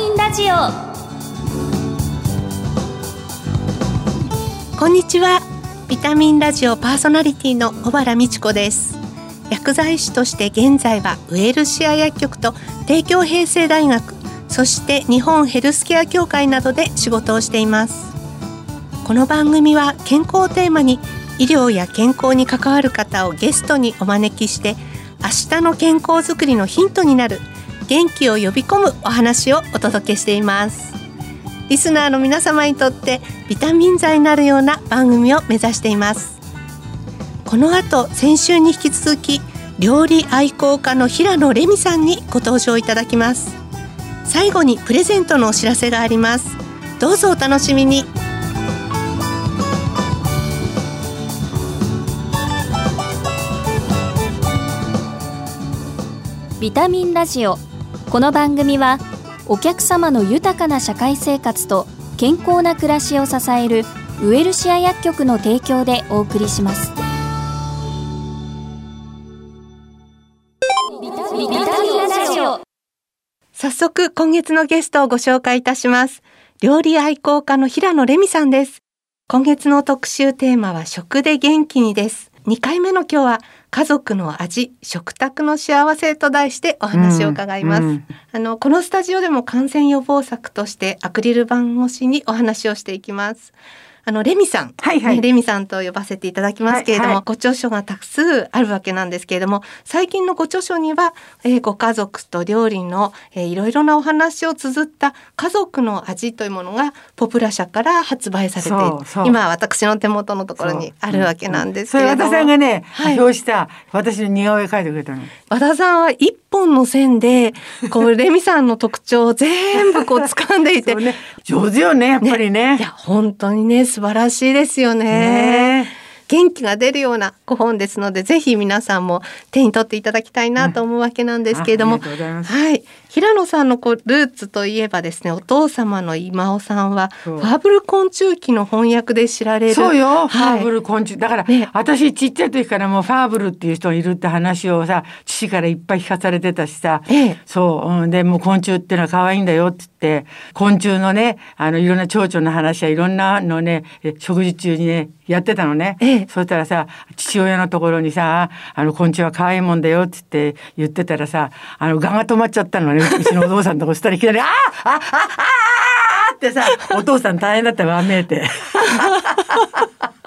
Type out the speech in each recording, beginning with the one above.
ミンラジオ。こんにちは。ビタミンラジオパーソナリティの小原美智子です。薬剤師として現在はウェルシア薬局と帝京平成大学そして日本ヘルスケア協会などで仕事をしています。この番組は健康をテーマに医療や健康に関わる方をゲストにお招きして明日の健康づくりのヒントになる元気を呼び込むお話をお届けしています。リスナーの皆様にとってビタミン剤になるような番組を目指しています。この後先週に引き続き料理愛好家の平野レミさんにご登場いただきます。最後にプレゼントのお知らせがあります。どうぞお楽しみに。ビタミンラジオこの番組はお客様の豊かな社会生活と健康な暮らしを支えるウエルシア薬局の提供でお送りします。ビタミラジオ。早速今月のゲストをご紹介いたします。料理愛好家の平野レミさんです。今月の特集テーマは食で元気にです。2回目の今日は家族の味食卓の幸せと題してお話を伺います、うんうん。あのこのスタジオでも感染予防策としてアクリル板越しにお話をしていきますあのレミさん、はいはい。ねレミさんと呼ばせていただきますけれども、はいはい。ご著書がたくさんあるわけなんですけれども最近のご著書には、えーご家族と料理の、えーいろいろなお話を綴った家族の味というものがポプラ社から発売されてそうそう。今私の手元のところにあるわけなんですそれけれども、和田さんがね、はい。表した私の似顔絵描いてくれたの。和田さんは一本の線でこうレミさんの特徴を全部こう掴んでいて、ね、上手よね、やっぱりね。いや本当にね素晴らしいですよね。ね。元気が出るようなご本ですのでぜひ皆さんも手に取っていただきたいなと思うわけなんですけれども、あありがとうございます。はい平野さんのこうルーツといえばですねお父様の今尾さんはファーブル昆虫記の翻訳で知られる。そうよ、フはい。ァーブル昆虫。だから、ね。私ちっちゃい時からもうファーブルっていう人がいるって話をさ、父からいっぱい聞かされてたしさ、ええ。そう、うん、でもう昆虫ってのは可愛いんだよって言って、昆虫のね、あのいろんな蝶々の話やいろんなのね、え食事中にね、やってたのね。ええ。そしたらさ、父親のところにさ、あの昆虫は可愛いもんだよって言って言ってたらさ、あの蛾が止まっちゃったのね、うちのお父さんのとこしたらいきなり、ああああああってさ、お父さん大変だったわ、見えて。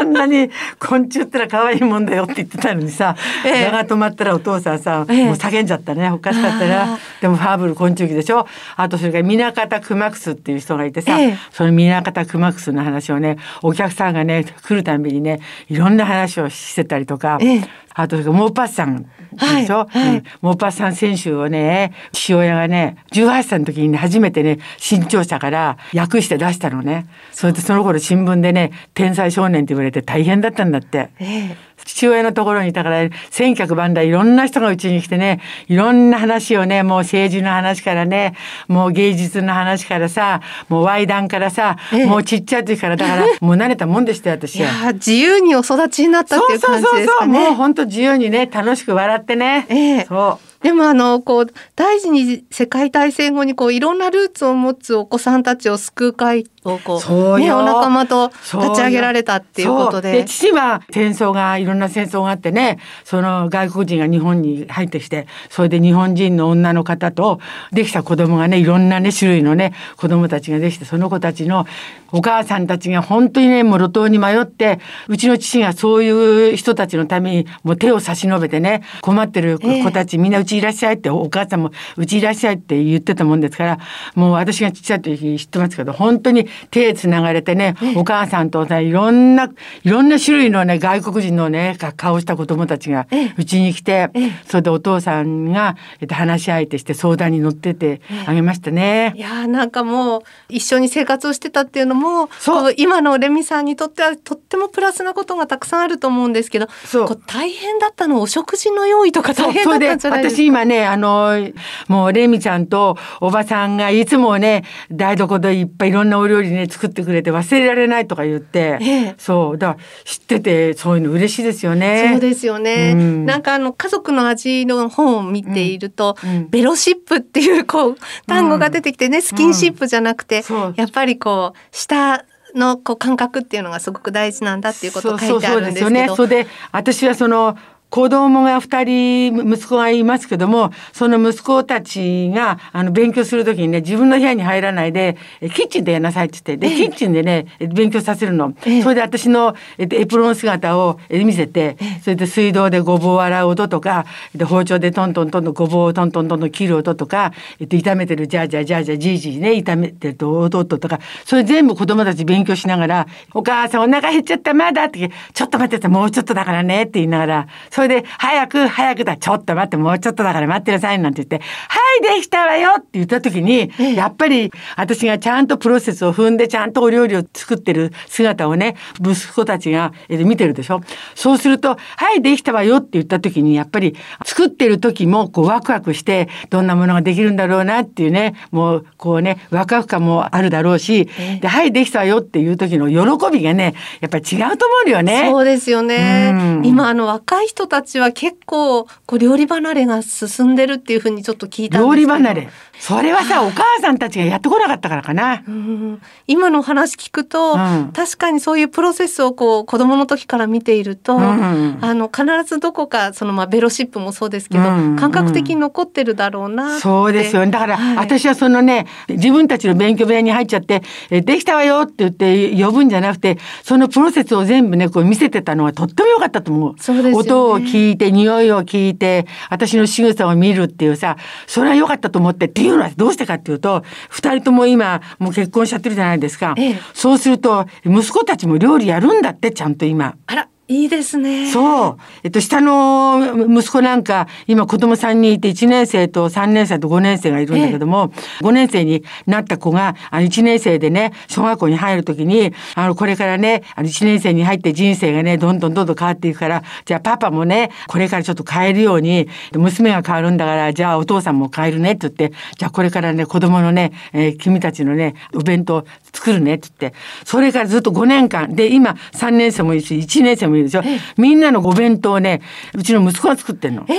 あんなに昆虫ってのは可愛いもんだよって言ってたのにさ、ええ。蛾が止まったらお父さんさ、ええ。もう叫んじゃったねおかしかったあなでもファーブル昆虫記でしょ？あとそれから南方熊楠っていう人がいてさ、ええ。その南方熊楠の話をねお客さんがね来るたんびにねいろんな話をしてたりとか、ええ。あとそれからモーパッサンでしょ、はいはい。うん。モーパッサン選手をね父親がね18歳の時にね初めてね新潮社から訳して出したのねそれでその頃新聞でね天才少年って言われて大変だったんだって。ええ父親のところにいたから千客万来いろんな人がうちに来てねいろんな話をねもう政治の話からねもう芸術の話からさもうワイダンからさ、ええもうちっちゃい時からだから もう慣れたもんでしたよ私いやは。ー自由にお育ちになったっていう感じですかねもう本当自由にね楽しく笑ってね。ええそうでもあのこう大事に世界大戦後にこういろんなルーツを持つお子さんたちを救う会をこう、ね、お仲間と立ち上げられたっていうことそう。で。父は戦争がいろんな戦争があってねその外国人が日本に入ってきてそれで日本人の女の方とできた子供がねいろんなね種類のね子供たちができてその子たちのお母さんたちが本当にねもう路頭に迷ってうちの父がそういう人たちのためにもう手を差し伸べてね困ってる子たち、みんなうちいらっしゃいってお母さんもうちいらっしゃいって言ってたもんですからもう私がちっちゃい時知ってますけど本当に手つながれてね、お母さんとさいろんないろんな種類のね外国人のねか顔した子供たちがええ。うちに来て、ええ。それでお父さんが、えっと、話し相手して相談に乗っててあげましたね。いやーなんかもう一緒に生活をしてたっていうのもそう。今のレミさんにとってはとってもプラスなことがたくさんあると思うんですけどそう。大変だったのお食事の用意とか大変だったんじゃないですか？私今ねあのもうレミちゃんとおばさんがいつもね台所でいっぱいいろんなお料料理ね作ってくれて忘れられないとか言って、ええ。そう。だから知っててそういうの嬉しいですよね。そうですよね、うん。なんかあの家族の味の本を見ていると、うん。ベロシップっていうこう単語が出てきてね、スキンシップじゃなくて、やっぱりこう舌のこう感覚っていうのがすごく大事なんだっていうことを書いてあるんですけど。そうそうそうですよね。それで私はその子供が二人息子がいますけどもその息子たちがあの勉強するときにね自分の部屋に入らないでえキッチンでやんなさいって言ってで、キッチンでねえ勉強させるの、ええ。それで私のえっとエプロン姿をえ見せてそれで水道でごぼうを洗う音とかで包丁でトントントンとごぼうをトントントンと切る音とか、えっと、炒めてるジャージャージャージャーじいじいね炒めてると音とかそれ全部子供たち勉強しながら「お母さんお腹減っちゃったまだ」って「ちょっと待っててもうちょっとだからね」って言いながらそれで「早く早くだ。ちょっと待ってもうちょっとだから待ってなさい」なんて言って「早いできたわよ」って言った時に、やっぱり私がちゃんとプロセスを踏んでちゃんとお料理を作ってる姿をね息子たちがえー見てるでしょ。そうすると「はいできたわよ」って言った時にやっぱり作ってる時もこうワクワクしてどんなものができるんだろうなっていうねもうこうねワクワク感もあるだろうし「ではいできたわよ」っていう時の喜びがねやっぱり違うと思うよね。そうですよね。うん。今あの若い人たちは結構こう料理離れが進んでるっていうふうにちょっと聞いたんですけど。料理離れそれはさお母さんたちがやってこなかったからかな。うん今の話聞くと、うん確かにそういうプロセスをこう子供の時から見ていると、うんあの必ずどこかそのまあベロシップもそうですけど、うん感覚的に残ってるだろうなそうですよね。だから、はい私はそのね、自分たちの勉強部屋に入っちゃって、えできたわよって言って呼ぶんじゃなくて、そのプロセスを全部ね、こう見せてたのはとっても良かったと思う。ね音を聞いて、匂いを聞いて、私の仕草を見るっていうさ、それは良かったと思って、っていうのはどうしてかっていうと、二人とも今、もう結婚しちゃってるじゃないですか。ええそうすると、息子たちも料理やるんだって、ちゃんと今。あらいいですね。そう。えっと、下の息子なんか、今子供3人いて、1年生と3年生と5年生がいるんだけども、5年生になった子が、あの、1年生でね、小学校に入るときに、あの、これからね、あの、1年生に入って人生がね、どんどんどんどん変わっていくから、じゃあパパもね、これからちょっと変えるように、娘が変わるんだから、じゃあお父さんも変えるねって言って、じゃあこれからね、子供のね、えー君たちのね、お弁当作るねって言って、それからずっと5年間、で、今3年生もいるし、1年生もいるでしょ？みんなのお弁当をね、うちの息子が作ってんの。えー、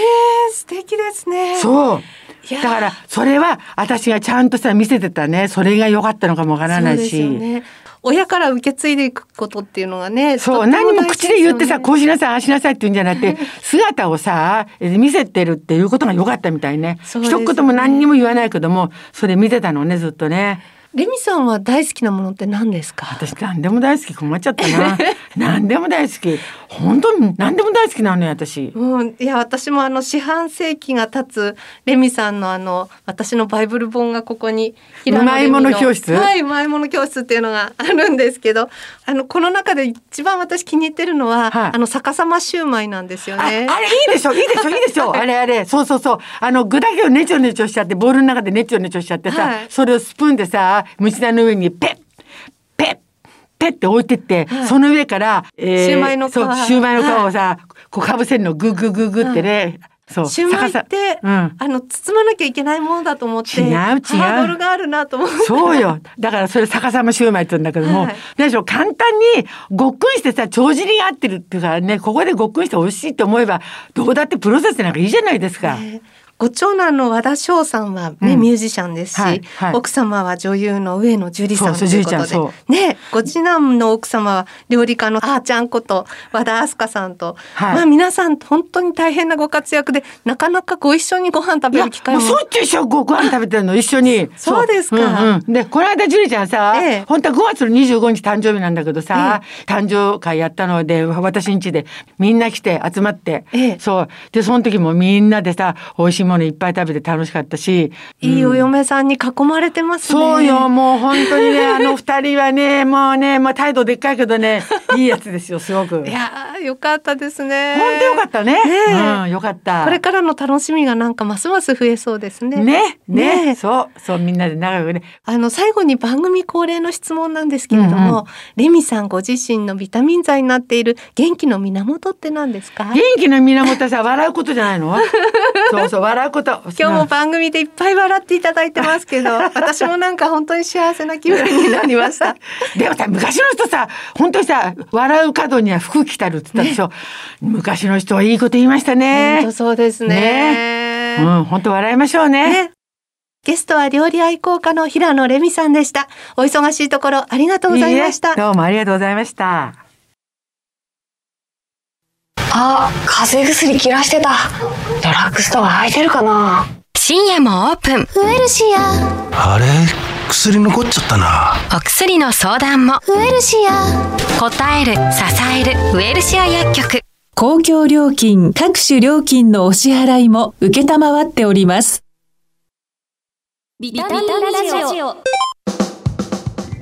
素敵ですね。そう。だから、それは私がちゃんとさ、見せてたね、それが良かったのかもわからないし。ね。親から受け継いでいくことっていうのがね。そう、何も口で言ってさ、こうしなさい、ああしなさいって言うんじゃなくて、姿をさ、え見せてるっていうことが良かったみたいね。ね一言も何にも言わないけども、それ見てたのね、ずっとね。レミさんは大好きなものって何ですか？私何でも大好き困っちゃったな。何でも大好き。本当に何でも大好きなのよ、私。うん、いや私もあの四半世紀が経つレミさんのあの私のバイブル本がここにうまいもの教室？はいうまいもの教室っていうのがあるんですけどあのこの中で一番私気に入ってるのは、はいあの逆さまシューマイなんですよああれいね。いでしょいいでしょいいでしょ あれあれそうそうそうあの具だけをねちょねちょしちゃってボウルの中でねちょねちょしちゃってさ、はいそれをスプーンでさ虫菜の上にペッペッペッって置いてって、はい。その上から、えシューマイの皮。そうシューマイの皮をさ、こうかぶせるの。グーグーグーグーってね、そうシューマイって、うん。あの包まなきゃいけないものだと思って違う違う。ハードルがあるなと思って。そうよ。だからそれ逆さまシューマイって言うんだけども、はい。何でしょう、簡単にごっくんしてさ、帳尻が合ってるっていうからね、ここでごっくんして美味しいと思えば、どうだってプロセスなんかいいじゃないですか。ねご長男の和田翔さんはね、うん。ミュージシャンですし、はいはい。奥様は女優の上野樹里さんということで。そねご次男の奥様は料理家のあーちゃんこと和田明日香さんと、はい。まあ皆さん本当に大変なご活躍でなかなかご一緒にご飯食べる機会も。うしょっちゅう一緒にご飯食べてるの、一緒に。そうですか。う。んうん。で、この間、ジュリちゃんさ、ええ。本当は5月の25日誕生日なんだけどさ、誕生会やったので、私ん家でみんな来て集まって、ええ。そう。で、その時もみんなでさ、美味しいものいっぱい食べて楽しかったし。いいお嫁さんに囲まれてますね、そうよ、もう本当にね、あの 二人はね、もうね、まあ態度でっかいけどね、いいやつですよ、すごく。いやーよかったですね本当よかったね。ねえうん、よかった。これからの楽しみがなんかますます増えそうですねね、ね、ねそう、そう、みんなで仲良くね。あの最後に番組恒例の質問なんですけれども、うんうんレミさんご自身のビタミン剤になっている元気の源って何ですか？元気の源はさ笑うことじゃないの？そうそう笑うこと。今日も番組でいっぱい笑っていただいてますけど 私もなんか本当に幸せな気分になりました。でもさ昔の人さ本当にさ笑う角には服着たるって言ったでしょ、ね、昔の人はいいこと言いましたね。本当そうですね、ね、うん本当笑いましょうね。ね。ゲストは料理愛好家の平野レミさんでした。お忙しいところありがとうございました。いいどうもありがとうございました。あ、風邪薬切らしてた。ドラッグストア空いてるかな？深夜もオープン。ウエルシア。あれ？薬残っちゃったな。お薬の相談も。ウエルシア。答える、支える、ウエルシア薬局。公共料金、各種料金のお支払いも受けたまわっております。ビタミンラジオ。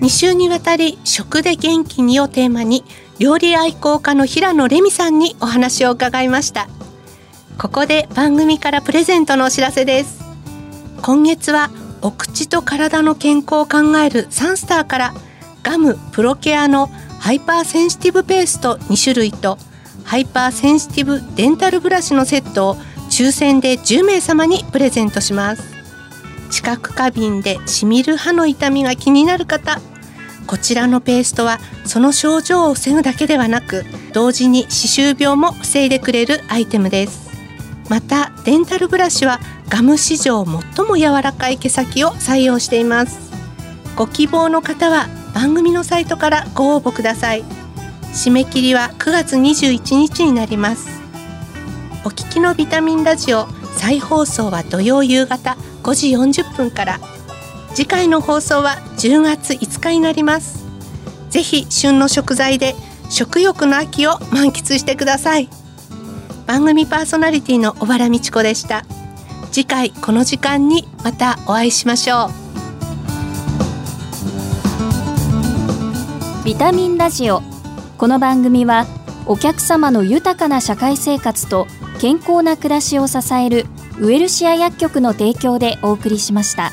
2週にわたり食で元気にをテーマに料理愛好家の平野レミさんにお話を伺いました。ここで番組からプレゼントのお知らせです。今月はお口と体の健康を考えるサンスターからガムプロケアのハイパーセンシティブペースト2種類とハイパーセンシティブデンタルブラシのセットを抽選で10名様にプレゼントします。知覚過敏でしみる歯の痛みが気になる方こちらのペーストはその症状を防ぐだけではなく同時に歯周病も防いでくれるアイテムです。またデンタルブラシはガム史上最も柔らかい毛先を採用しています。ご希望の方は番組のサイトからご応募ください。締め切りは9月21日になります。お聞きのビタミンラジオ再放送は土曜夕方5時40分から。次回の放送は10月5日になります。ぜひ旬の食材で食欲の秋を満喫してください。番組パーソナリティの小原美智子でした。次回この時間にまたお会いしましょう。ビタミンラジオ。この番組はお客様の豊かな社会生活と健康な暮らしを支えるウエルシア薬局の提供でお送りしました。